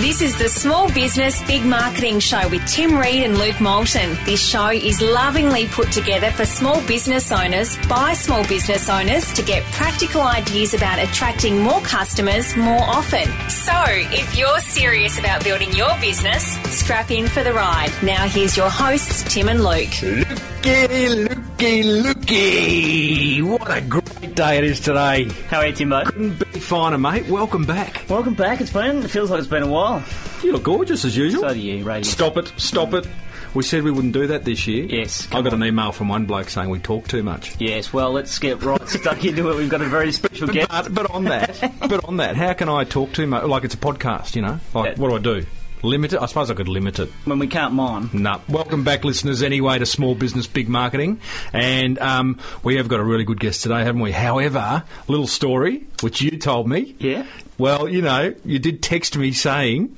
This is the Small Business Big Marketing Show with Tim Reed and Luke Moulton. This show is lovingly put together for small business owners by small business owners to get practical ideas about attracting more customers more often. So, if you're serious about building your business, strap in for the ride. Now, here's your hosts, Tim and Luke. Looky, looky, looky! What a great day it is today. How are you, Timbo? Couldn't be finer, mate. Welcome back. Welcome back. It's been. It feels like it's been a while. You look gorgeous as usual. So do you, radio. Stop it, stop it. We said we wouldn't do that this year. Yes, I got on. an email from one bloke saying we talk too much. Yes. Well, let's get right stuck into it. We've got a very special guest. But, but on that, but on that, how can I talk too much? Like it's a podcast, you know? Like, Yeah. what do I do? Limit it? I suppose I could limit it. When we can't mine. No. Welcome back, listeners, anyway, to Small Business Big Marketing. And um, we have got a really good guest today, haven't we? However, little story, which you told me. Yeah. Well, you know, you did text me saying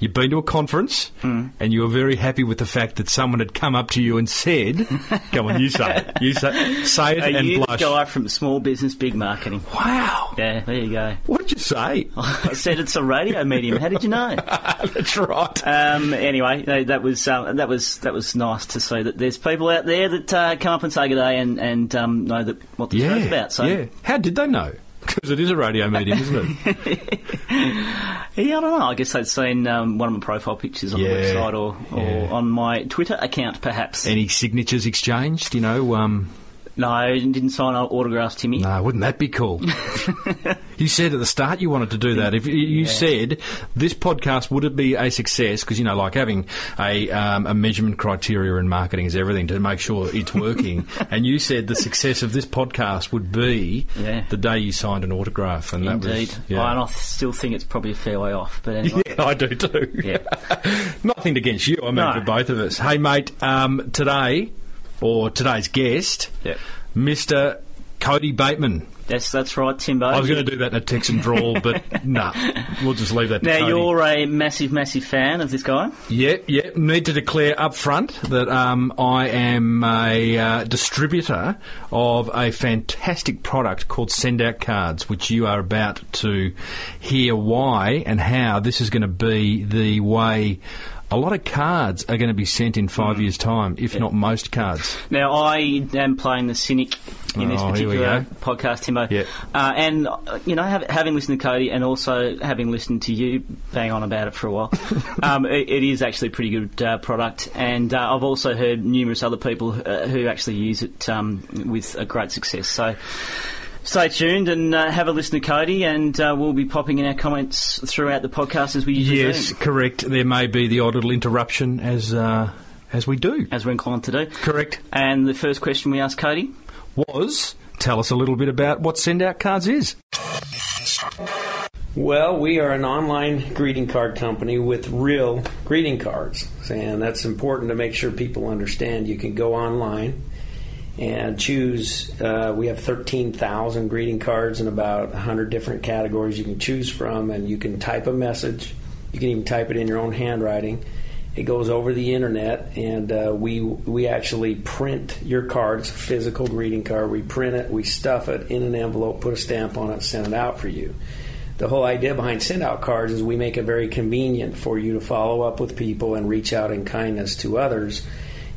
you'd been to a conference and you were very happy with the fact that someone had come up to you and said, "Come on, you say it, you say, say it Are and you the blush." guy from Small Business Big Marketing? Wow, Yeah. There you go. what did you say? I said it's a radio medium. How did you know? That's right. Um, anyway, no, that was um, that was that was nice to see that there's people out there that uh, come up and say good day and and um, know that what the yeah, show's about. So yeah. How did they know? Because it is a radio medium, isn't it? Yeah, I don't know. I guess they'd seen um, one of my profile pictures on Yeah, the website or, or yeah. on my Twitter account, perhaps. Any signatures exchanged? You know, um, no, I didn't sign autographs, Timmy. no, wouldn't that be cool? you said at the start you wanted to do that. If you, you said this podcast would it be a success? Because you know, like having a um, a measurement criteria in marketing is everything to make sure it's working. and you said the success of this podcast would be Yeah. the day you signed an autograph, and Indeed. that was yeah. Oh, and I still think it's probably a fair way off. But anyway. Yeah, I do too. Yeah. Nothing against you, I mean No. for both of us. Hey, mate, um, today, or today's guest, Yep. Mr. Kody Bateman. That's, that's right, Timbo. I was going to do that in a Texan drawl, but nah, we'll just leave that to Now, Kody. you're a massive, massive fan of this guy. Yeah, yeah. Need to declare up front that um, I am a uh, distributor of a fantastic product called Send Out Cards, which you are about to hear why and how this is going to be the way. A lot of cards are going to be sent in five Mm. years' time, if not most cards. Now, I am playing the cynic in this Oh, we particular podcast, Timbo. Yeah. Uh, and, you know, have, having listened to Kody and also having listened to you bang on about it for a while, um, it, it is actually a pretty good uh, product. And uh, I've also heard numerous other people uh, who actually use it um, with a great success. So. Stay tuned and uh, have a listen to Kody, and uh, we'll be popping in our comments throughout the podcast as we usually Yes, do, Yes, correct. There may be the odd little interruption as uh, as we do. as we're inclined to do. Correct. And the first question we asked Kody Was tell us a little bit about what Send Out Cards is. Well, we are an online greeting card company with real greeting cards, and that's important to make sure people understand. You can go online and choose. Uh, we have 13,000 greeting cards in about 100 different categories you can choose from, and you can type a message. You can even type it in your own handwriting. It goes over the internet, and uh, we we actually print your cards, physical greeting card. We print it, we stuff it in an envelope, put a stamp on it, send it out for you the whole idea behind send out cards is we make it very convenient for you to follow up with people and reach out in kindness to others.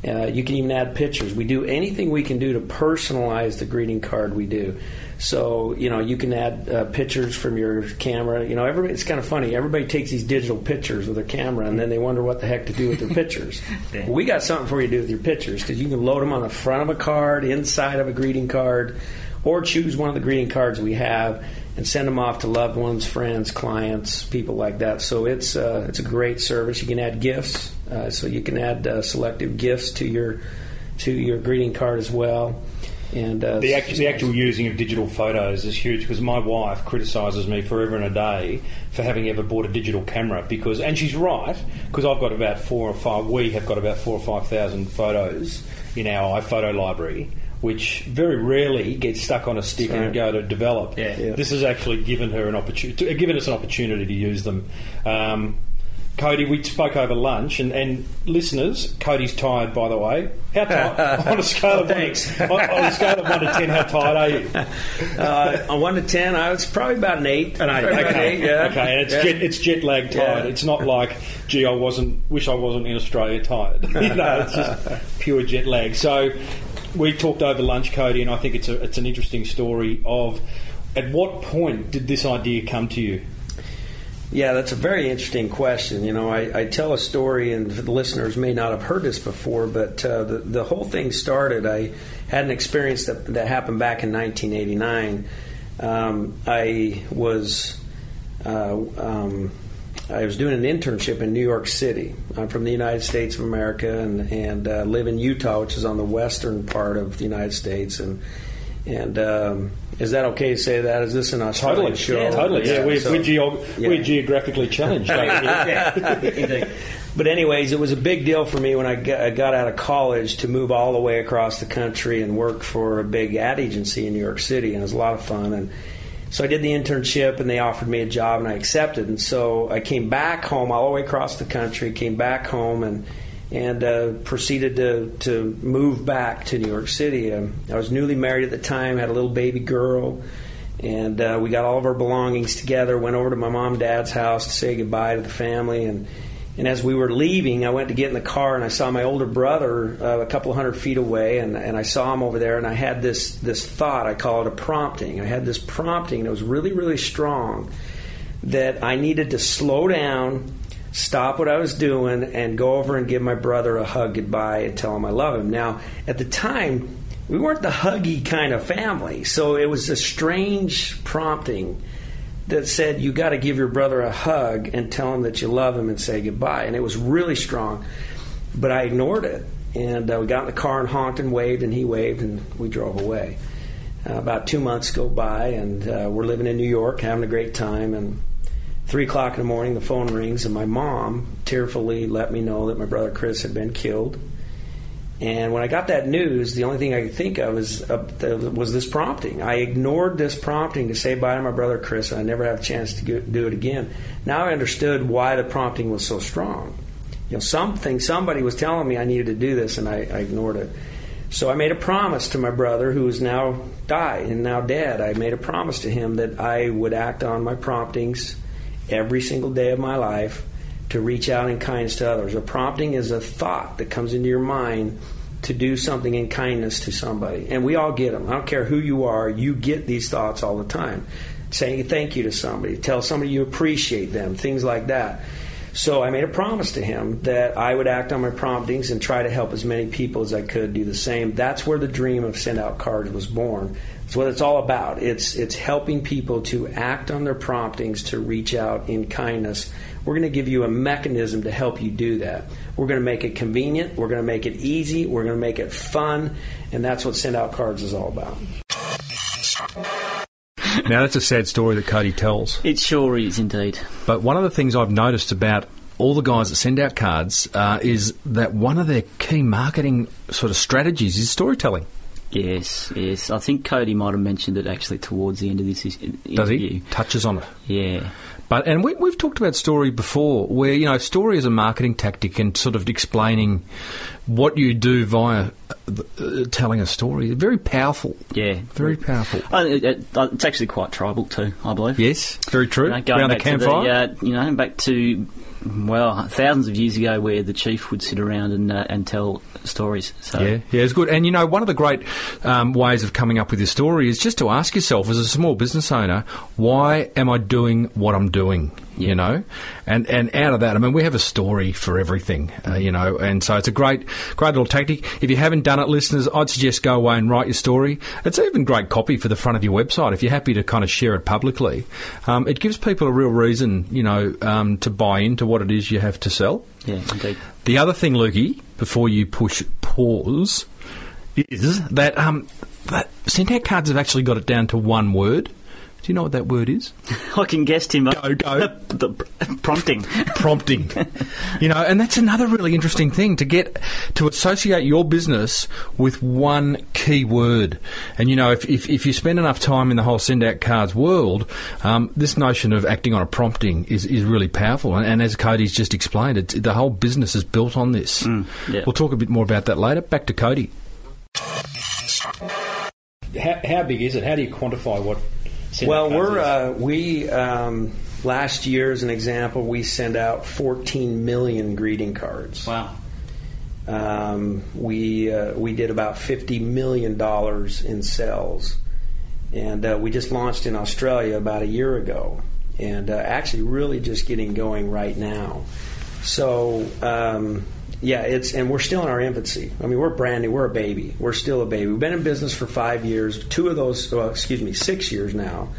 Uh, you can even add pictures. We do anything we can do to personalize the greeting card we do. So, you know, you can add uh, pictures from your camera. You know, everybody, it's kind of funny. Everybody takes these digital pictures with their camera and then they wonder what the heck to do with their pictures. Well, we got something for you to do with your pictures because you can load them on the front of a card, inside of a greeting card, or choose one of the greeting cards we have and send them off to loved ones, friends, clients, people like that. So it's uh, it's a great service. You can add gifts, uh, so you can add uh, selective gifts to your to your greeting card as well. And uh, The actual, the actual using of digital photos is huge because my wife criticises me forever and a day for having ever bought a digital camera because, and she's right because I've got about four or five. We have got about four or five thousand photos in our iPhoto library, which very rarely gets stuck on a stick That's and go to develop. Yeah. Yeah. This has actually given her an opportunity, given us an opportunity to use them. Um, Kody, we spoke over lunch, and, and listeners, Kody's tired, by the way. How tired? on a scale of Thanks. One, on, on a scale of one to ten, how tired are you? Uh, on one to ten, I was probably about an eight. An eight. Probably Okay. an eight, yeah. Okay. And it's Yeah. jet, it's jet lag tired. Yeah. It's not like, gee, I wasn't. Wish I wasn't in Australia tired. you know, it's just pure jet lag. So we talked over lunch, Kody, and I think it's a it's an interesting story of. At what point did this idea come to you? Yeah, that's a very interesting question. You know, I, I tell a story, and the listeners may not have heard this before, but uh, the, the whole thing started. I had an experience that, that happened back in 1989. Um, I was uh, um, I was doing an internship in New York City. I'm from the United States of America and, and uh, live in Utah, which is on the western part of the United States. And and um, is that okay to say that? Is this an Australian Totally, show? yeah, totally. Yeah, we're, so- we're, geo- yeah. we're geographically challenged. yeah. But anyways, it was a big deal for me when I got, I got out of college to move all the way across the country and work for a big ad agency in New York City, and it was a lot of fun. And so I did the internship, and they offered me a job, and I accepted. And so I came back home all the way across the country, came back home, and and uh, proceeded to to move back to New York City. Um, I was newly married at the time, had a little baby girl. And uh, we got all of our belongings together. Went over to my mom and dad's house to say goodbye to the family. And and as we were leaving, I went to get in the car and I saw my older brother uh, a couple hundred feet away, and, and I saw him over there. And I had this this thought. I call it a prompting. I had this prompting, and it was really really strong that I needed to slow down, stop what I was doing, and go over and give my brother a hug goodbye and tell him I love him. Now, at the time, we weren't the huggy kind of family, so it was a strange prompting that said you got to give your brother a hug and tell him that you love him and say goodbye. And it was really strong, but I ignored it. And uh, we got in the car and honked and waved, and he waved, and we drove away. Uh, about two months go by, and uh, we're living in New York, having a great time. And three o'clock in the morning, the phone rings, and my mom tearfully let me know that my brother Chris had been killed. And when I got that news, the only thing I could think of is uh, was this prompting. I ignored this prompting to say bye to my brother Chris, and I never have a chance to do it again. Now I understood why the prompting was so strong. You know, something somebody was telling me I needed to do this, and I, I ignored it. So I made a promise to my brother, who is now died and now dead. I made a promise to him that I would act on my promptings every single day of my life to reach out in kindness to others. A prompting is a thought that comes into your mind to do something in kindness to somebody. And we all get them. I don't care who you are, you get these thoughts all the time. Saying thank you to somebody, tell somebody you appreciate them, things like that. So I made a promise to him that I would act on my promptings and try to help as many people as I could do the same. That's where the dream of Send Out Cards was born. It's what it's all about. It's it's helping people to act on their promptings to reach out in kindness. We're going to give you a mechanism to help you do that. We're going to make it convenient. We're going to make it easy. We're going to make it fun, and that's what Send Out Cards is all about. Now, that's a sad story that Kody tells. It sure is indeed. But one of the things I've noticed about all the guys that send out cards uh, is that one of their key marketing sort of strategies is storytelling. Yes, yes. I think Kody might have mentioned it actually towards the end of this interview. Does he? Touches on it. Yeah. But and we, we've talked about story before, where you know story is a marketing tactic and sort of explaining what you do via uh, uh, telling a story. Very powerful. Yeah. Very powerful. Uh, it- it- it's actually quite tribal too, I believe. Yes, very true. You know, going Around the back to campfire. uh, you know, back to well, thousands of years ago, where the chief would sit around and uh, and tell stories. So Yeah, yeah, it's good. And you know, one of the great um, ways of coming up with your story is just to ask yourself, as a small business owner, why am I doing what I'm doing? You know, and and out of that, I mean, we have a story for everything. Uh, you know, and so it's a great, great little tactic. If you haven't done it, listeners, I'd suggest go away and write your story. It's even great copy for the front of your website if you're happy to kind of share it publicly. Um, it gives people a real reason, you know, um, to buy into what it is you have to sell. yeah, indeed. The other thing, Lukey, before you push pause, is that um, that out cards have actually got it down to one word. Do you know what that word is? I can guess, Timbo. Go, go. the, prompting. prompting. you know, and that's another really interesting thing to get to associate your business with one key word. And you know, if, if, if you spend enough time in the whole send out cards world, um, this notion of acting on a prompting is, is really powerful. And, and as Kody's just explained, it's, the whole business is built on this. Mm, yeah. We'll talk a bit more about that later. Back to Kody. How, how big is it? How do you quantify what? Well, we're uh, we um, last year, as an example, we sent out 14 million greeting cards. Wow. Um, we uh, we did about 50 million dollars in sales, and uh, we just launched in Australia about a year ago, and uh, actually really just getting going right now. So. Um, yeah, it's and we're still in our infancy. I mean, we're brand new. We're a baby. We're still a baby. We've been in business for five years. Two of those, well, excuse me, six years now.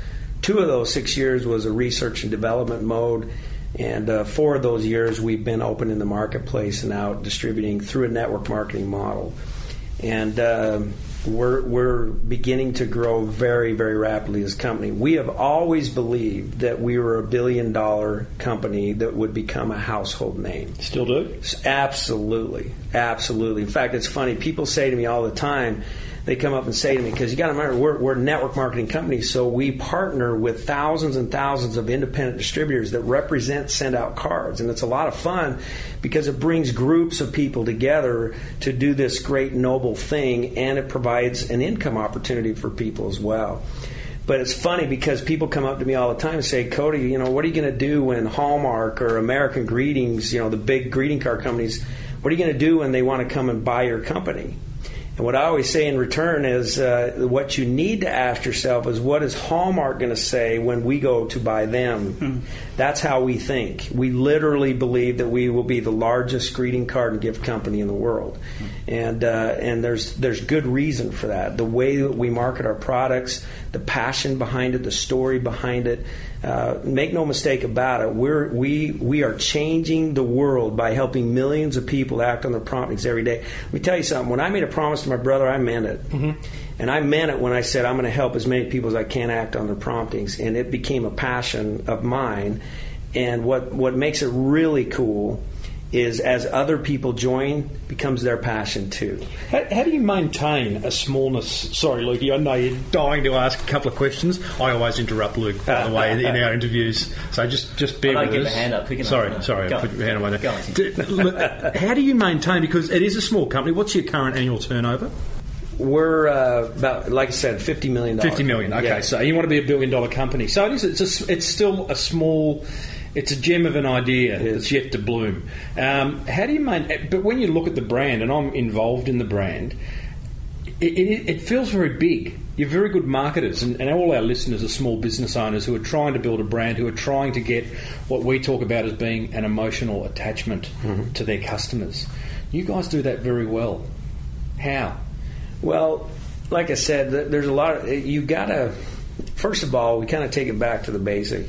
Two of those six years was a research and development mode, and uh, four of those years we've been open in the marketplace and out distributing through a network marketing model. And uh, we're, we're beginning to grow very, very rapidly as a company. We have always believed that we were a billion dollar company that would become a household name. Still do? Absolutely, absolutely. In fact, it's funny. People say to me all the time. They come up and say to me because you got to remember we're, we're a network marketing company, so we partner with thousands and thousands of independent distributors that represent send out cards, and it's a lot of fun because it brings groups of people together to do this great noble thing, and it provides an income opportunity for people as well. But it's funny because people come up to me all the time and say, Kody, you know, what are you going to do when Hallmark or American Greetings, you know, the big greeting card companies, what are you going to do when they want to come and buy your company? And what I always say in return is uh, what you need to ask yourself is what is Hallmark going to say when we go to buy them? That's how we think. We literally believe that we will be the largest greeting card and gift company in the world, and uh, and there's there's good reason for that. The way that we market our products, the passion behind it, the story behind it. Uh, make no mistake about it. We're we we are changing the world by helping millions of people act on their promptings every day. Let me tell you something. When I made a promise to my brother, I meant it. And I meant it when I said I'm going to help as many people as I can act on their promptings, and it became a passion of mine. And what what makes it really cool is as other people join, becomes their passion too. How, how do you maintain a smallness? Sorry, Lukey, I know you're dying to ask a couple of questions. I always interrupt Luke, by the way, in our interviews. So just just bear I with don't get us. the hand up. Sorry, No. sorry, Go put on. your hand on my Go on, neck. Tim. D- look, How do you maintain? Because it is a small company. What's your current annual turnover? We're uh, about, like I said, fifty million dollars. Fifty million. Okay, Yeah. so you want to be a billion dollar company. So it is. It's a it's still a small. It's a gem of an idea that's yet to bloom. Um, how do you main? But when you look at the brand, and I'm involved in the brand, it, it, it feels very big. You're very good marketers, and, and all our listeners are small business owners who are trying to build a brand, who are trying to get what we talk about as being an emotional attachment to their customers. You guys do that very well. How? Well, like I said, th- there's a lot of eh, you gotta. First of all, we kind of take it back to the basic.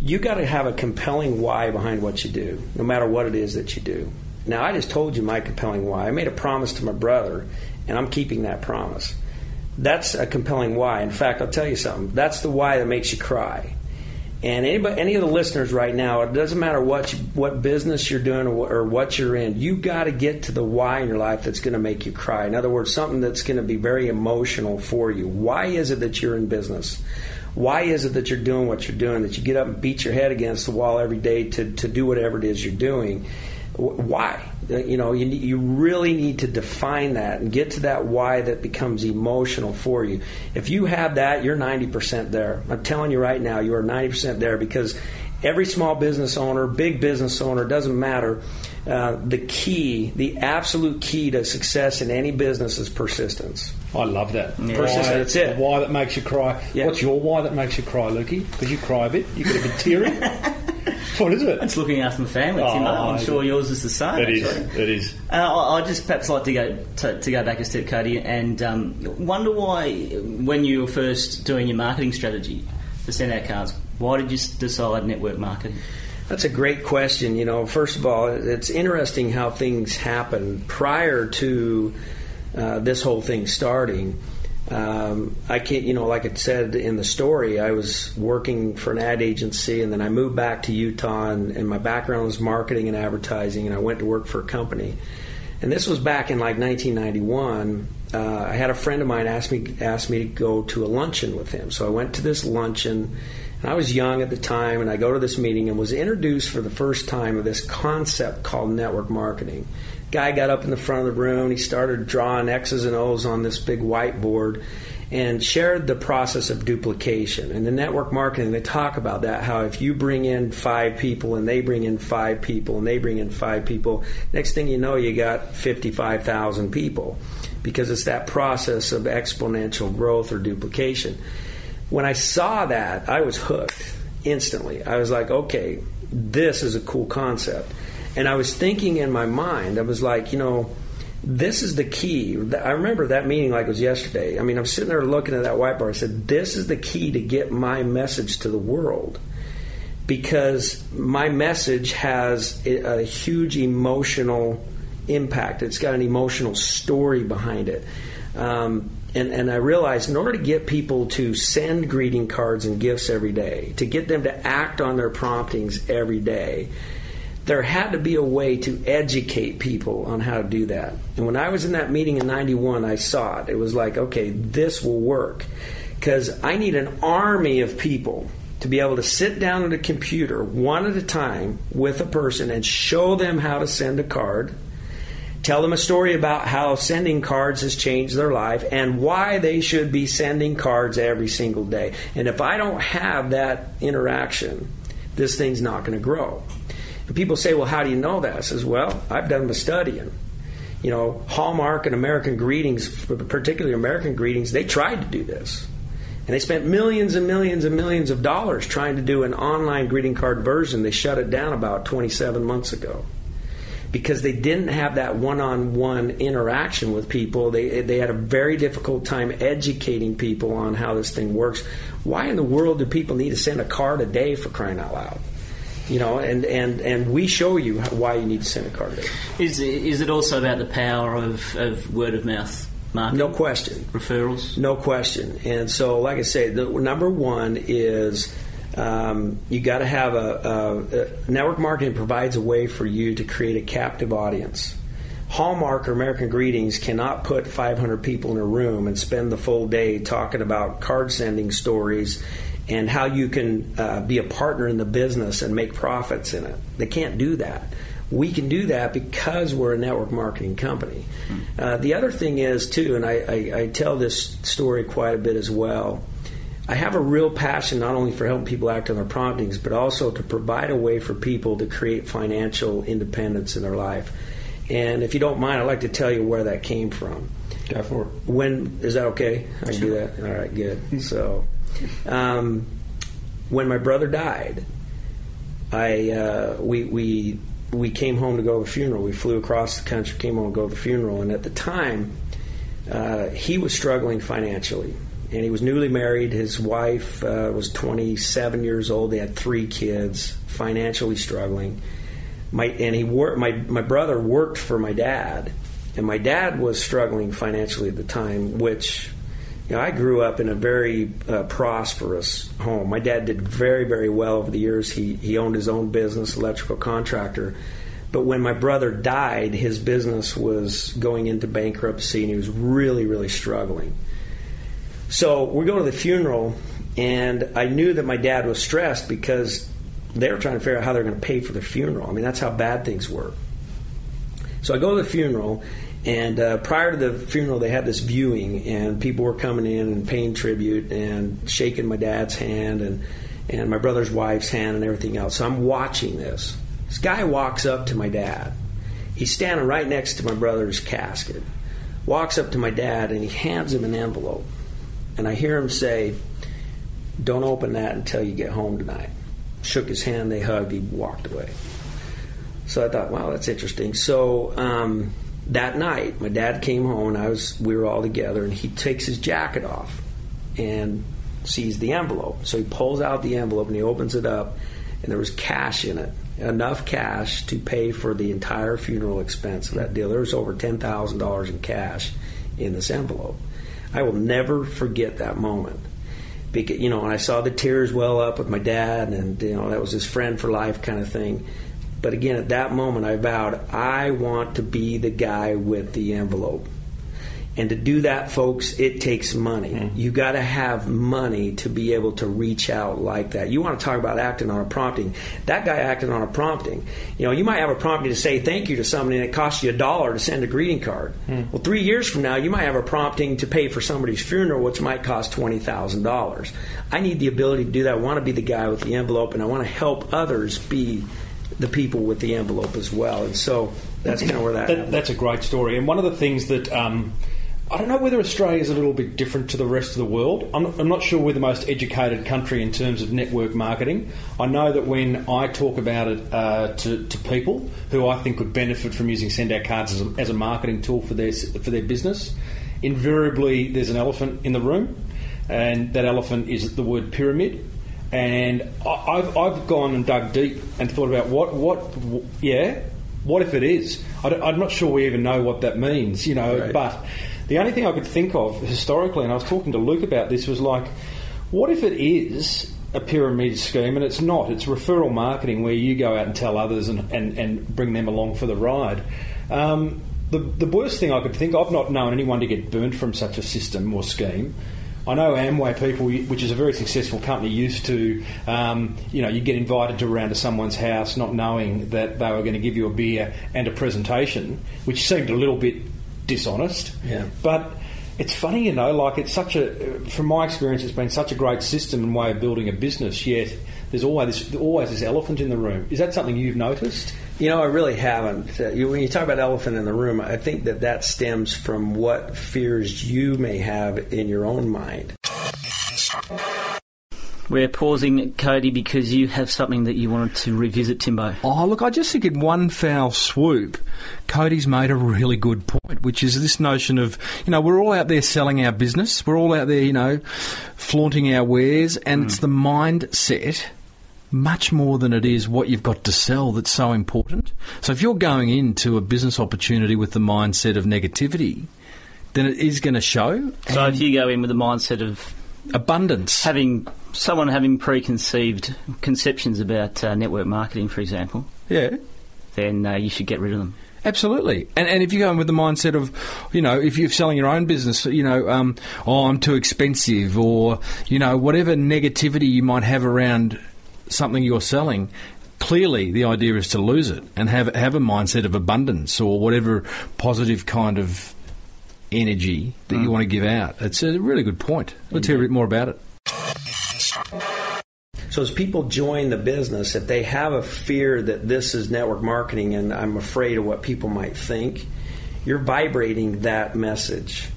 You got to have a compelling why behind what you do, no matter what it is that you do. Now, I just told you my compelling why. I made a promise to my brother, and I'm keeping that promise. That's a compelling why. In fact, I'll tell you something. That's the why that makes you cry. And anybody, any of the listeners right now, it doesn't matter what you, what business you're doing or, or what you're in. You got to get to the why in your life that's going to make you cry. In other words, something that's going to be very emotional for you. Why is it that you're in business? Why is it that you're doing what you're doing? That you get up and beat your head against the wall every day to, to do whatever it is you're doing? Why? Uh, You know, you, you really need to define that and get to that why that becomes emotional for you. If you have that, you're 90% there. I'm telling you right now, you are 90% there because every small business owner, big business owner, doesn't matter. Uh, the key, the absolute key to success in any business is persistence. I love that. Yeah. Persistence, Why, that's it. Why that makes you cry. Yeah. What's your why that makes you cry, Lukey? Because you cry a bit. You get a bit teary. what is it? It's looking after the family, Oh, Tim. I'm I- sure yours is the same. It is. actually. It is. Uh, I- I'd just perhaps like to go to, to go back a step, Kody, and um, wonder why, when you were first doing your marketing strategy for send out cards, why did you decide network marketing? That's a great question. You know, first of all, it's interesting how things happen prior to uh, this whole thing starting. Um, I can't, you know, like it said in the story, I was working for an ad agency and then I moved back to Utah and, and my background was marketing and advertising and I went to work for a company. And this was back in like 1991. Uh, I had a friend of mine ask me asked me to go to a luncheon with him. So I went to this luncheon I was young at the time and I go to this meeting and was introduced for the first time of this concept called network marketing guy got up in the front of the room. He started drawing X's and O's on this big whiteboard and shared the process of duplication. And the network marketing, they talk about that how if you bring in five people and they bring in five people and they bring in five people, next thing you know, you got 55,000 people because it's that process of exponential growth or duplication. When I saw that, I was hooked instantly. I was like, okay, this is a cool concept. And I was thinking in my mind, I was like, you know, this is the key. I remember that meeting like it was yesterday. I mean, I'm sitting there looking at that whiteboard. I said, this is the key to get my message to the world because my message has a huge emotional impact. It's got an emotional story behind it. Um, and, and I realized in order to get people to send greeting cards and gifts every day, to get them to act on their promptings every day, there had to be a way to educate people on how to do that. And when I was in that meeting in 91, I saw it. It was like, okay, this will work. Because I need an army of people to be able to sit down at a computer one at a time with a person and show them how to send a card, tell them a story about how sending cards has changed their life and why they should be sending cards every single day. And if I don't have that interaction, this thing's not going to grow. And people say, well, how do you know that? I says, well, I've done the studying. You know, Hallmark and American Greetings, particularly American Greetings, they tried to do this. And they spent millions and millions and millions of dollars trying to do an online greeting card version. They shut it down about 27 months ago because they didn't have that one-on-one interaction with people. They they had a very difficult time educating people on how this thing works. Why in the world do people need to send a card a day for crying out loud? you know, and, and, and we show you why you need to send a card. a Is is it also about the power of, of word of mouth marketing? No question. Referrals? No question. And so, like I say, the number one is um, you got to have a, a, a network marketing provides a way for you to create a captive audience. Hallmark or American Greetings cannot put 500 people in a room and spend the full day talking about card sending stories and how you can uh, be a partner in the business and make profits in it. They can't do that. We can do that because we're a network marketing company. Hmm. Uh, the other thing is, too, and I, I, I tell this story quite a bit as well. I have a real passion not only for helping people act on their promptings, but also to provide a way for people to create financial independence in their life. And if you don't mind, I'd like to tell you where that came from. Go for it. When is that okay? I can do that. All right, good. So, um, when my brother died, I uh, we we we came home to go to the funeral. We flew across the country, came home to go to the funeral, and at the time, uh, he was struggling financially, and he was newly married. His wife uh, was 27 years old. They had three kids, financially struggling. My and he worked. My my brother worked for my dad, and my dad was struggling financially at the time, which you know, I grew up in a very uh, prosperous home. My dad did very, very well over the years. He he owned his own business, electrical contractor. But when my brother died, his business was going into bankruptcy, and he was really, really struggling. So we go to the funeral, and I knew that my dad was stressed because they were trying to figure out how they're going to pay for the funeral. I mean, that's how bad things were. So I go to the funeral, and uh, prior to the funeral, they had this viewing, and people were coming in and paying tribute and shaking my dad's hand and, and my brother's wife's hand and everything else. So I'm watching this. This guy walks up to my dad. He's standing right next to my brother's casket. Walks up to my dad and he hands him an envelope. And I hear him say, Don't open that until you get home tonight. Shook his hand, they hugged, he walked away. So I thought, wow, that's interesting. So, um, that night, my dad came home and I was we were all together, and he takes his jacket off and sees the envelope. So he pulls out the envelope and he opens it up, and there was cash in it, enough cash to pay for the entire funeral expense of that deal. There was over ten thousand dollars in cash in this envelope. I will never forget that moment. Because, you know, and I saw the tears well up with my dad, and you know that was his friend for life kind of thing. But again, at that moment, I vowed I want to be the guy with the envelope. And to do that, folks, it takes money. Mm. You got to have money to be able to reach out like that. You want to talk about acting on a prompting. That guy acted on a prompting. You know, you might have a prompting to say thank you to somebody and it costs you a dollar to send a greeting card. Mm. Well, three years from now, you might have a prompting to pay for somebody's funeral, which might cost $20,000. I need the ability to do that. I want to be the guy with the envelope, and I want to help others be the people with the envelope as well. And so that's kind of where that, that That's a great story. And one of the things that. Um, I don't know whether Australia is a little bit different to the rest of the world. I'm, I'm, not sure we're the most educated country in terms of network marketing. I know that when I talk about it uh, to, to, people who I think would benefit from using send out cards as a, as a, marketing tool for their for their business, invariably there's an elephant in the room, and that elephant is the word pyramid. And I, have I've gone and dug deep and thought about what what yeah what if it is? I am not sure we even know what that means, you know, right. but the only thing I could think of historically, and I was talking to Luke about this, was like, what if it is a pyramid scheme and it's not? It's referral marketing where you go out and tell others and, and, and bring them along for the ride. Um, the, the worst thing I could think, I've not known anyone to get burnt from such a system or scheme. I know Amway people, which is a very successful company, used to, um, you know, you get invited to around to someone's house not knowing that they were going to give you a beer and a presentation, which seemed a little bit dishonest. Yeah. But it's funny, you know, like it's such a, from my experience, it's been such a great system and way of building a business. Yet there's always this, always this elephant in the room. Is that something you've noticed? You know, I really haven't. Uh, when you talk about elephant in the room, I think that that stems from what fears you may have in your own mind. We're pausing, Kody, because you have something that you wanted to revisit, Timbo. Oh, look, I just think in one foul swoop, Kody's made a really good point, which is this notion of, you know, we're all out there selling our business, we're all out there, you know, flaunting our wares, and mm. it's the mindset much more than it is what you've got to sell that's so important. So if you're going into a business opportunity with the mindset of negativity, then it is going to show. So if you go in with the mindset of abundance, having someone having preconceived conceptions about uh, network marketing, for example, yeah, then uh, you should get rid of them. Absolutely, and and if you go in with the mindset of, you know, if you're selling your own business, you know, um, oh, I'm too expensive, or you know, whatever negativity you might have around something you're selling, clearly the idea is to lose it and have have a mindset of abundance or whatever positive kind of energy that mm. you want to give out. It's a really good point. Let's hear a bit more about it. So as people join the business, if they have a fear that this is network marketing and I'm afraid of what people might think, you're vibrating that message.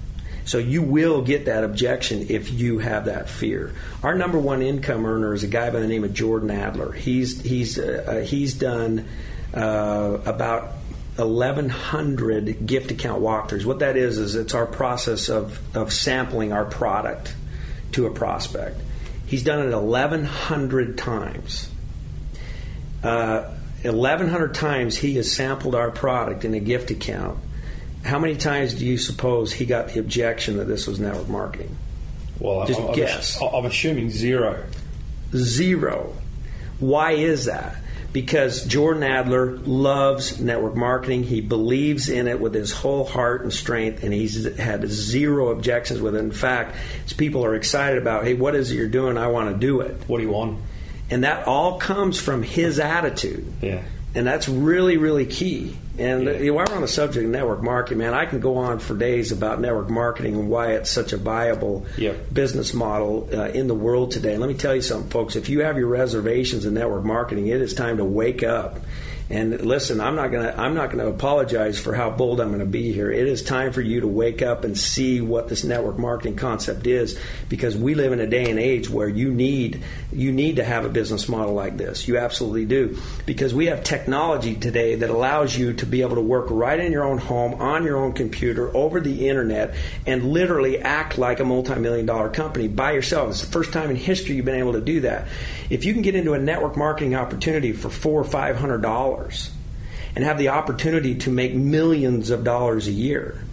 So you will get that objection if you have that fear. Our number one income earner is a guy by the name of Jordan Adler. He's he's uh, uh he's done uh, about 1,100 gift account walkthroughs. What that is is it's our process of of sampling our product to a prospect. He's done it 1,100 times. Uh, 1,100 times he has sampled our product in a gift account. How many times do you suppose he got the objection that this was network marketing? Well, just I'm, guess. I'm assuming zero. Zero. Why is that? Because Jordan Adler loves network marketing. He believes in it with his whole heart and strength, and he's had zero objections with it. In fact, people are excited about, hey, what is it you're doing? I want to do it. What do you want? And that all comes from his attitude. Yeah. And that's really, really key. And yeah. you know, while we're on the subject of network marketing, man, I can go on for days about network marketing and why it's such a viable business model uh, in the world today. And let me tell you something, folks. If you have your reservations in network marketing, it is time to wake up and listen, I'm not gonna I'm not gonna apologize for how bold I'm gonna be here. It is time for you to wake up and see what this network marketing concept is, because we live in a day and age where you need you need to have a business model like this. You absolutely do, because we have technology today that allows you to be able to work right in your own home on your own computer over the internet and literally act like a multi-million dollar company by yourself. It's the first time in history you've been able to do that. If you can get into a network marketing opportunity for four or five hundred dollars dollars and have the opportunity to make millions of dollars a year.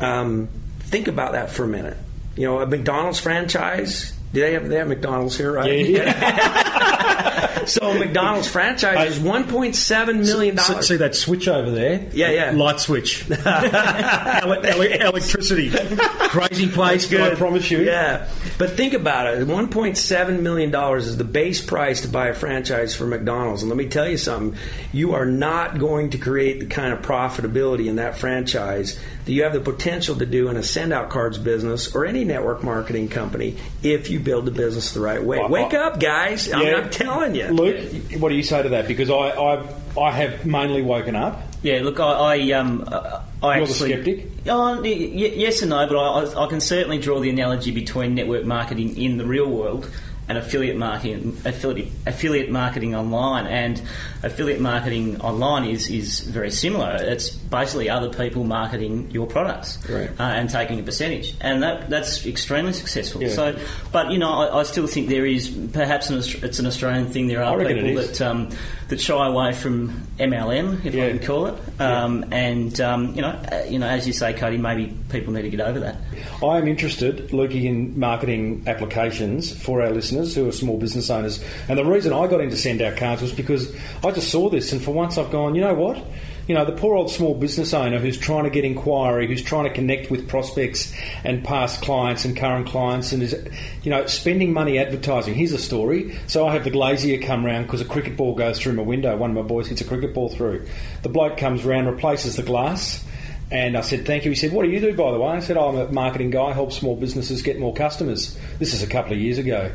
Um, think about that for a minute. You know, a McDonald's franchise. Do they have they have McDonald's here, right? Yeah, so McDonald's franchise is one point seven million See, dollars. see that switch over there? Yeah, yeah. Light switch. Ele- ele- electricity. Crazy place, I promise you. Yeah, but think about it. One point seven million dollars is the base price to buy a franchise for McDonald's, and let me tell you something: you are not going to create the kind of profitability in that franchise that you have the potential to do in a send-out cards business or any network marketing company if you build the business the right way. Wake up, guys! I mean, I'm telling you. Luke, what do you say to that? Because I, I, I have mainly woken up. Yeah, look, I, I, um, I You're the skeptic? Oh, y- yes and no, but I, I can certainly draw the analogy between network marketing in the real world and affiliate marketing, affiliate, affiliate marketing online. And affiliate marketing online is, is very similar. It's basically other people marketing your products Right. uh, and taking a percentage, and that that's extremely successful. Yeah. So, but you know, I, I still think there is perhaps an, it's an Australian thing. There are people that um, that shy away from MLM, if Yeah. I can call it. Um, And um, you know, uh, you know, as you say, Kody, maybe people need to get over that. I am interested, Lukey, in marketing applications for our listeners who are small business owners. And the reason I got into send out cards was because I just saw this, and for once I've gone, you know what? You know, the poor old small business owner who's trying to get inquiry, who's trying to connect with prospects and past clients and current clients, and is, you know, spending money advertising. Here's a story. So I have the glazier come round because a cricket ball goes through my window. One of my boys hits a cricket ball through. The bloke comes round, replaces the glass. And I said, thank you. He said, what do you do, by the way? I said, oh, I'm a marketing guy, help small businesses get more customers. This is a couple of years ago.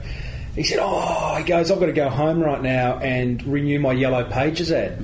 He said, oh, he goes, I've got to go home right now and renew my Yellow Pages ad.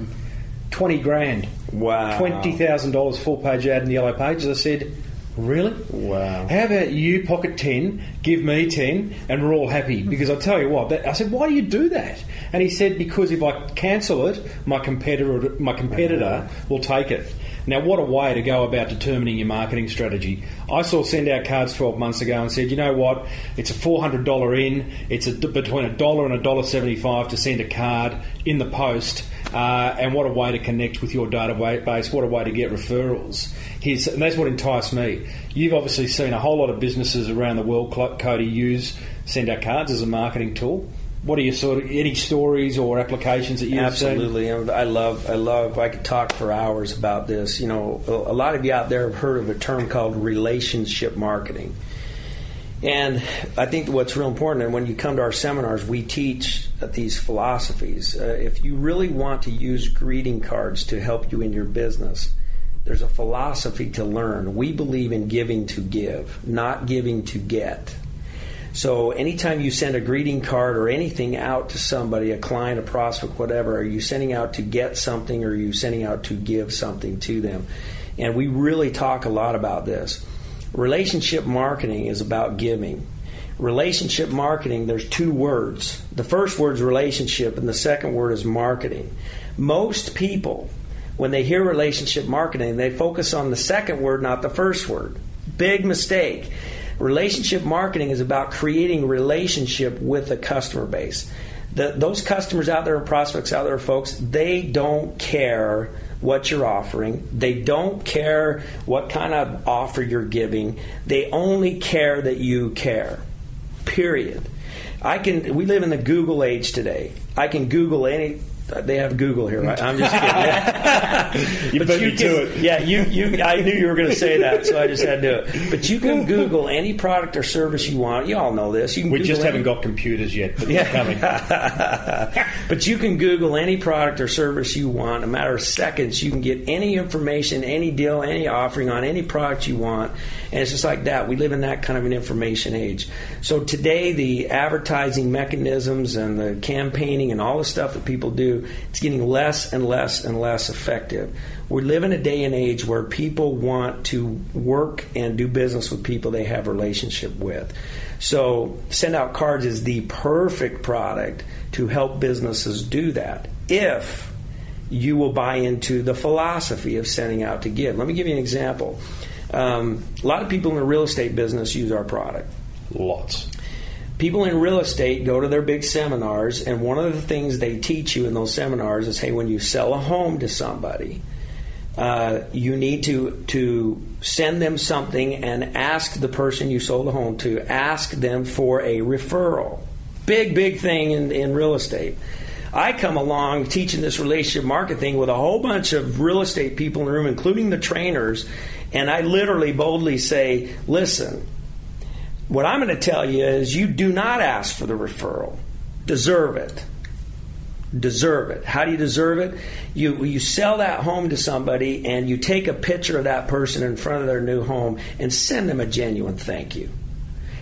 20 grand. Wow. $20,000 full page ad in the Yellow Pages. I said, really? Wow. How about you pocket 10, give me 10, and we're all happy? Hmm. Because I tell you what, that, I said, why do you do that? And he said, because if I cancel it, my competitor, my competitor uh-huh. will take it. Now, what a way to go about determining your marketing strategy. I saw Send Out Cards 12 months ago and said, you know what, it's a $400 in, it's a, between a dollar and a dollar 75 to send a card in the post, uh, and what a way to connect with your database, what a way to get referrals. Here's, and that's what enticed me. You've obviously seen a whole lot of businesses around the world, Kody, use Send Out Cards as a marketing tool. What are your sort of any stories or applications that seen? Absolutely, I love, I love. I could talk for hours about this. You know, a a lot of you out there have heard of a term called relationship marketing, and I think what's real important. And when you come to our seminars, we teach these philosophies. Uh, if you really want to use greeting cards to help you in your business, there's a philosophy to learn. We believe in giving to give, not giving to get. So anytime you send a greeting card or anything out to somebody, a client, a prospect, whatever, are you sending out to get something or are you sending out to give something to them? And we really talk a lot about this. Relationship marketing is about giving. Relationship marketing, there's two words. The first word is relationship and the second word is marketing. Most people, when they hear relationship marketing, they focus on the second word, not the first word. Big mistake. Relationship marketing is about creating relationship with a customer base. The, those customers out there and prospects out there, folks, they don't care what you're offering. They don't care what kind of offer you're giving. They only care that you care. Period. I can. We live in the Google age today. I can Google any. Uh, they have Google here, right? I'm just kidding. You But me can- it. Yeah, you, you. I knew you were going to say that, so I just had to do it. But you can Google any product or service you want. You all know this. You can We Google just any- haven't got computers yet, but Yeah. they're coming. but you can Google any product or service you want. In a matter of seconds, you can get any information, any deal, any offering on any product you want. And it's just like that. We live in that kind of an information age. So today, the advertising mechanisms and the campaigning and all the stuff that people do, it's getting less and less and less effective. We live in a day and age where people want to work and do business with people they have a relationship with. So, send out cards is the perfect product to help businesses do that if you will buy into the philosophy of sending out to give. Let me give you an example. Um, a lot of people in the real estate business use our product. Lots. People in real estate go to their big seminars, and one of the things they teach you in those seminars is hey, when you sell a home to somebody, uh, you need to to send them something and ask the person you sold the home to ask them for a referral. Big big thing in, in real estate. I come along teaching this relationship market thing with a whole bunch of real estate people in the room, including the trainers, and I literally boldly say, "Listen, what I'm going to tell you is you do not ask for the referral. Deserve it." deserve it. How do you deserve it? You you sell that home to somebody and you take a picture of that person in front of their new home and send them a genuine thank you.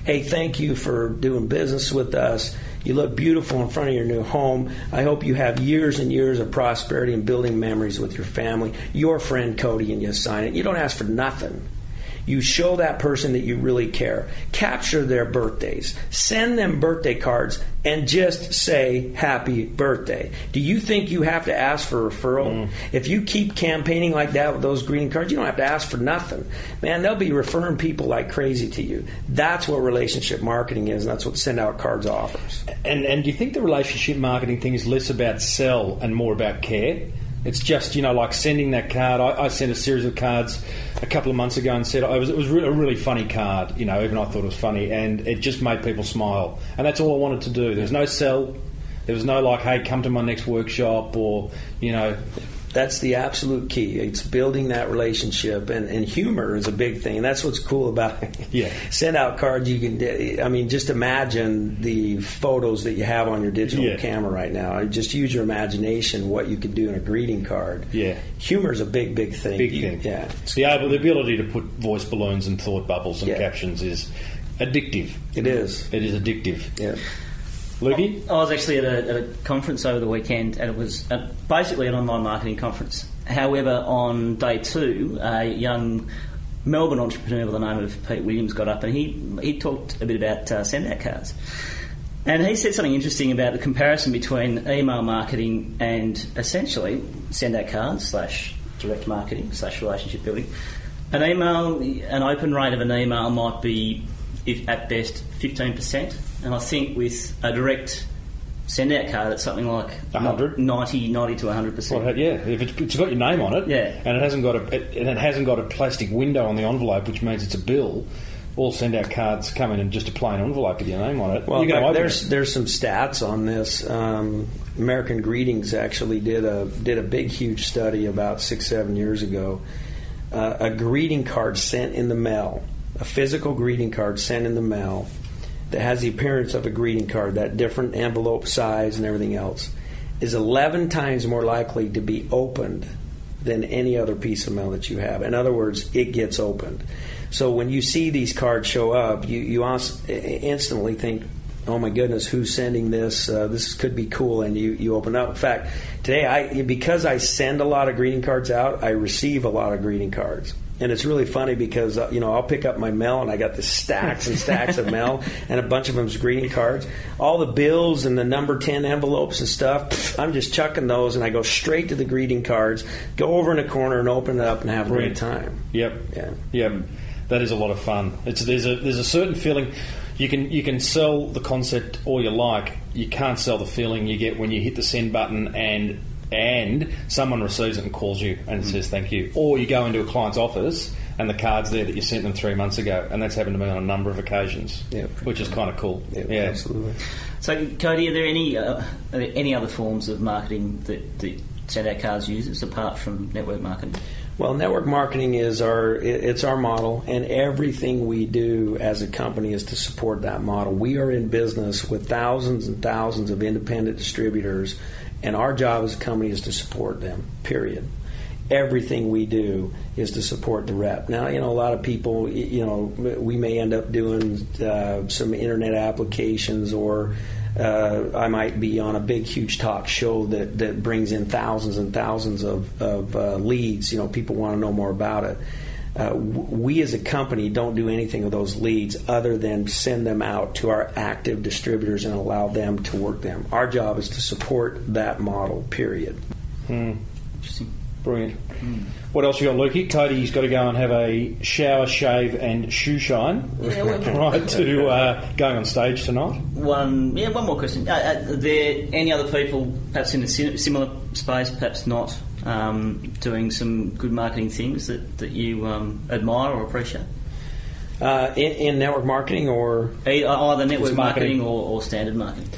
Hey, thank you for doing business with us. You look beautiful in front of your new home. I hope you have years and years of prosperity and building memories with your family. Your friend Kody, and you sign it. You don't ask for nothing. You show that person that you really care. Capture their birthdays. Send them birthday cards and just say happy birthday. Do you think you have to ask for a referral? Mm. If you keep campaigning like that with those greeting cards, you don't have to ask for nothing. Man, they'll be referring people like crazy to you. That's what relationship marketing is, and that's what Send Out Cards offers. And and do you think the relationship marketing thing is less about sell and more about care? It's just you know like sending that card. I, I, sent a series of cards a couple of months ago and said it was, it was a really funny card. You know, even I thought it was funny, and it just made people smile. And that's all I wanted to do. There was no sell. There was no like, hey, come to my next workshop, or you know, that's the absolute key. It's building that relationship, and, and humor is a big thing. And that's what's cool about it. Yeah. Send out cards. You can. I mean, just imagine the photos that you have on your digital yeah. camera right now. Just use your imagination. What you could do in a greeting card. Yeah. Humor is a big, big thing. Big thing. Yeah. The, able, the ability to put voice balloons and thought bubbles and yeah. captions is addictive. It is. It is addictive. Yeah. Lukey? I was actually at a, at a, conference over the weekend, and it was a, basically an online marketing conference. However, on day two, a young Melbourne entrepreneur by the name of Pete Williams got up and he he talked a bit about uh, send out cards. And he said something interesting about the comparison between email marketing and essentially send out cards slash direct marketing slash relationship building. An email, an open rate of an email might be, if at best, 15%. And I think with a direct send out card, it's something like 100? 90, 90 to 100%. Well, yeah, if it's, it's got your name on it, yeah. and it hasn't got a it, and it hasn't got a plastic window on the envelope, which means it's a bill. All send out cards come in in just a plain envelope with your name on it. Well, there, there's it. there's some stats on this. Um, American Greetings actually did a did a big huge study about six seven years ago. Uh, a greeting card sent in the mail, a physical greeting card sent in the mail that has the appearance of a greeting card, that different envelope size and everything else, is 11 times more likely to be opened than any other piece of mail that you have. In other words, it gets opened. So when you see these cards show up, you, you instantly think, oh my goodness, who's sending this? Uh, this could be cool. And you, you open up. In fact, today, I because I send a lot of greeting cards out, I receive a lot of greeting cards and it's really funny because uh, you know I'll pick up my mail and I got the stacks and stacks of mail and a bunch of them's greeting cards. All the bills and the number ten envelopes and stuff. Pff, I'm just chucking those and I go straight to the greeting cards. Go over in a corner and open it up and have a great time. Yep. Yeah. Yeah. That is a lot of fun. It's there's a there's a certain feeling. You can you can sell the concept all you like. You can't sell the feeling you get when you hit the send button and and someone receives it and calls you and mm. says thank you. Or you go into a client's office and the card's there that you sent them three months ago, and that's happened to me on a number of occasions, yep. which is kind of cool. Yep, yeah, absolutely. So, Kody, are there any uh, are there any other forms of marketing that, that Send Out Cards uses apart from network marketing? Well, network marketing is our it's our model, and everything we do as a company is to support that model. We are in business with thousands and thousands of independent distributors and our job as a company is to support them, period. Everything we do is to support the rep. Now, you know, a lot of people, you know, we may end up doing uh, some internet applications or uh, I might be on a big, huge talk show that, that brings in thousands and thousands of, of uh, leads. You know, people want to know more about it. Uh, we as a company don't do anything with those leads other than send them out to our active distributors and allow them to work them. Our job is to support that model, period. Hmm. Interesting. Brilliant. What else you got, Lukey? Kody's got to go and have a shower, shave, and shoe shine Yeah, well- prior to uh, going on stage tonight. One, yeah, one more question. Uh, uh, are there any other people, perhaps in a similar space, perhaps not, um, doing some good marketing things that, that you um, admire or appreciate? Uh, in, in network marketing or Either, either network marketing. marketing or, or standard marketing.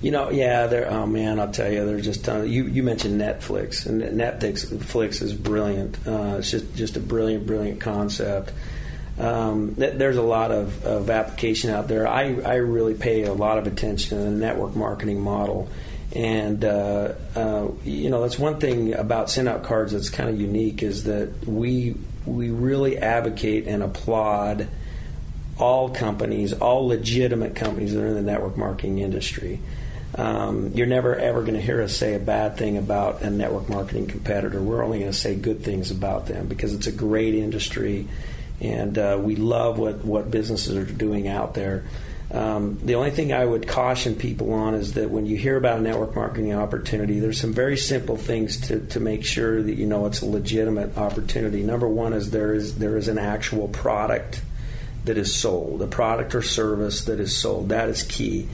You know, yeah, there. Oh man, I'll tell you, there's just ton you you mentioned Netflix, and Netflix Flix is brilliant. Uh, it's just just a brilliant, brilliant concept. Um, th- there's a lot of, of application out there. I, I really pay a lot of attention to the network marketing model. And, uh, uh, you know, that's one thing about send out cards that's kind of unique is that we, we really advocate and applaud all companies, all legitimate companies that are in the network marketing industry. Um, you're never ever going to hear us say a bad thing about a network marketing competitor. We're only going to say good things about them because it's a great industry, and uh, we love what what businesses are doing out there. Um, the only thing I would caution people on is that when you hear about a network marketing opportunity, there's some very simple things to, to make sure that you know it's a legitimate opportunity. Number one is there is there is an actual product that is sold, a product or service that is sold. That is key.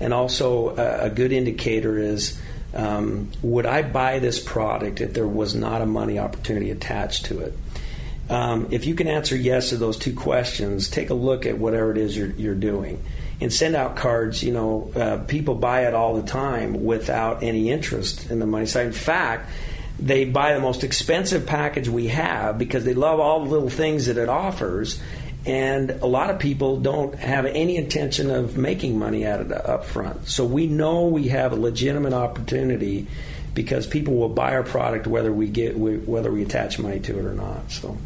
And also, a, a good indicator is um, would I buy this product if there was not a money opportunity attached to it? Um, if you can answer yes to those two questions, take a look at whatever it is you're, you're doing. And send out cards, you know, uh, people buy it all the time without any interest in the money side. In fact, they buy the most expensive package we have because they love all the little things that it offers. And a lot of people don't have any intention of making money out of it up front. So we know we have a legitimate opportunity because people will buy our product whether we get whether we attach money to it or not. So.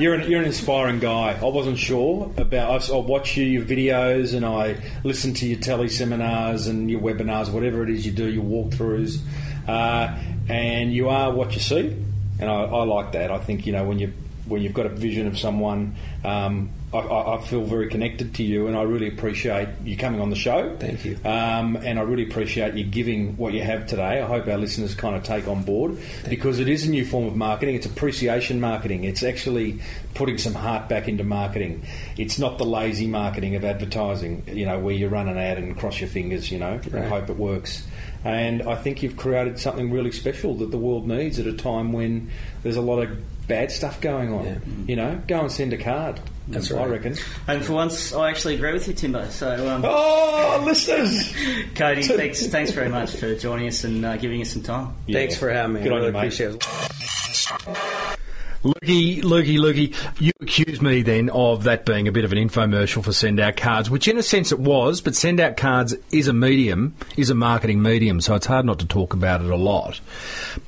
You're an, you're an inspiring guy. I wasn't sure about. I, I watch you, your videos and I listen to your teleseminars and your webinars, whatever it is you do, your walkthroughs, uh, and you are what you see. And I, I like that. I think you know when you when you've got a vision of someone. Um, I, I feel very connected to you, and I really appreciate you coming on the show. Thank you. Um, and I really appreciate you giving what you have today. I hope our listeners kind of take on board because it is a new form of marketing. It's appreciation marketing. It's actually putting some heart back into marketing. It's not the lazy marketing of advertising, you know, where you run an ad and cross your fingers, you know, Right. and hope it works. And I think you've created something really special that the world needs at a time when there's a lot of bad stuff going on. Yeah. You know, go and send a card. That's what I reckon. And for once, I actually agree with you, Timbo. So, um, Oh, listeners! Kody, thanks, thanks very much for joining us and uh, giving us some time. Thanks for having me. Good I on really you, mate. appreciate it. Lukey, Lukey, Lukey, you accuse me then of that being a bit of an infomercial for Send Out Cards, which in a sense it was, but Send Out Cards is a medium, is a marketing medium, so it's hard not to talk about it a lot.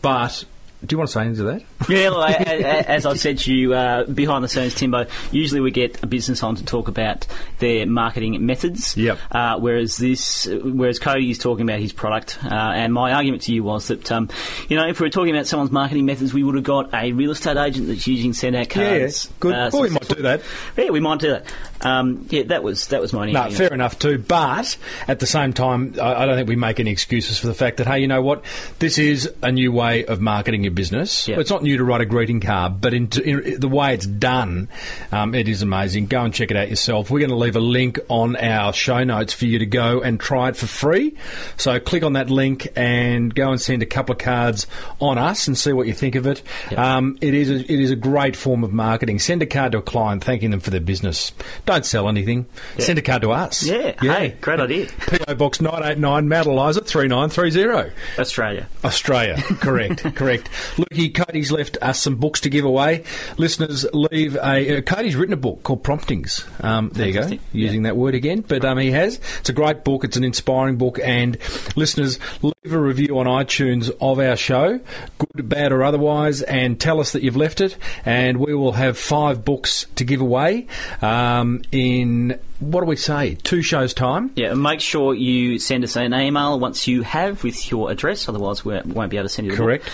But, do you want to say anything to that? Yeah, well, I, I, as I've said to you uh, behind the scenes, Timbo, usually we get a business on to talk about their marketing methods. Yep. Uh, whereas this, whereas Kody is talking about his product, uh, and my argument to you was that, um, you know, if we were talking about someone's marketing methods, we would have got a real estate agent that's using send out cards. good. uh, well, we might do that. Yeah, we might do that. Um, yeah, that was that was my No, fair enough too. But at the same time, I, I don't think we make any excuses for the fact that hey, you know what? This is a new way of marketing your business. Yeah. It's not new to write a greeting card, but in, in the way it's done, um, it is amazing. Go and check it out yourself. We're going to leave a link on our show notes for you to go and try it for free. So click on that link and go and send a couple of cards on us and see what you think of it. Um, it is a, it is a great form of marketing. Send a card to a client thanking them for their business. Don't sell anything. Send a card to us. Yeah, hey, great idea. PO Box 989 Mount Eliza 3930. Australia. Australia. Correct, correct. Lukey, Kody's left us some books to give away. Listeners, leave a. Uh, Kody's written a book called Promptings. Um, there you go, using that word again, but um, he has. It's a great book. It's an inspiring book, and listeners, leave a review on iTunes of our show, good, bad, or otherwise, and tell us that you've left it, and we will have five books to give away um, in. What do we say? Two shows time. Yeah, make sure you send us an email once you have with your address, otherwise we won't be able to send you the book.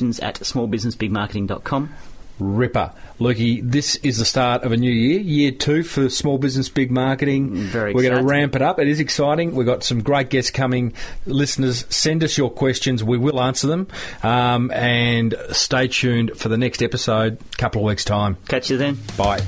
Questions at smallbusinessbigmarketing.com. ripper. Lukey, this is the start of a new year, year two for small business, big marketing. Very We're going to ramp it up. It is exciting. We've got some great guests coming. Listeners, send us your questions. We will answer them. Um, and stay tuned for the next episode, couple of weeks' time. Catch you then. Bye.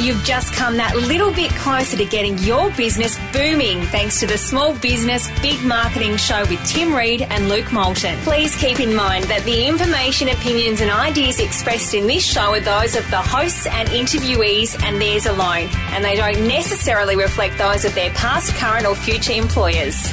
You've just come that little bit closer to getting your business booming thanks to the Small Business Big Marketing Show with Tim Reed and Luke Moulton. Please keep in mind that the information, opinions, and ideas expressed in this show are those of the hosts and interviewees and theirs alone, and they don't necessarily reflect those of their past, current, or future employers.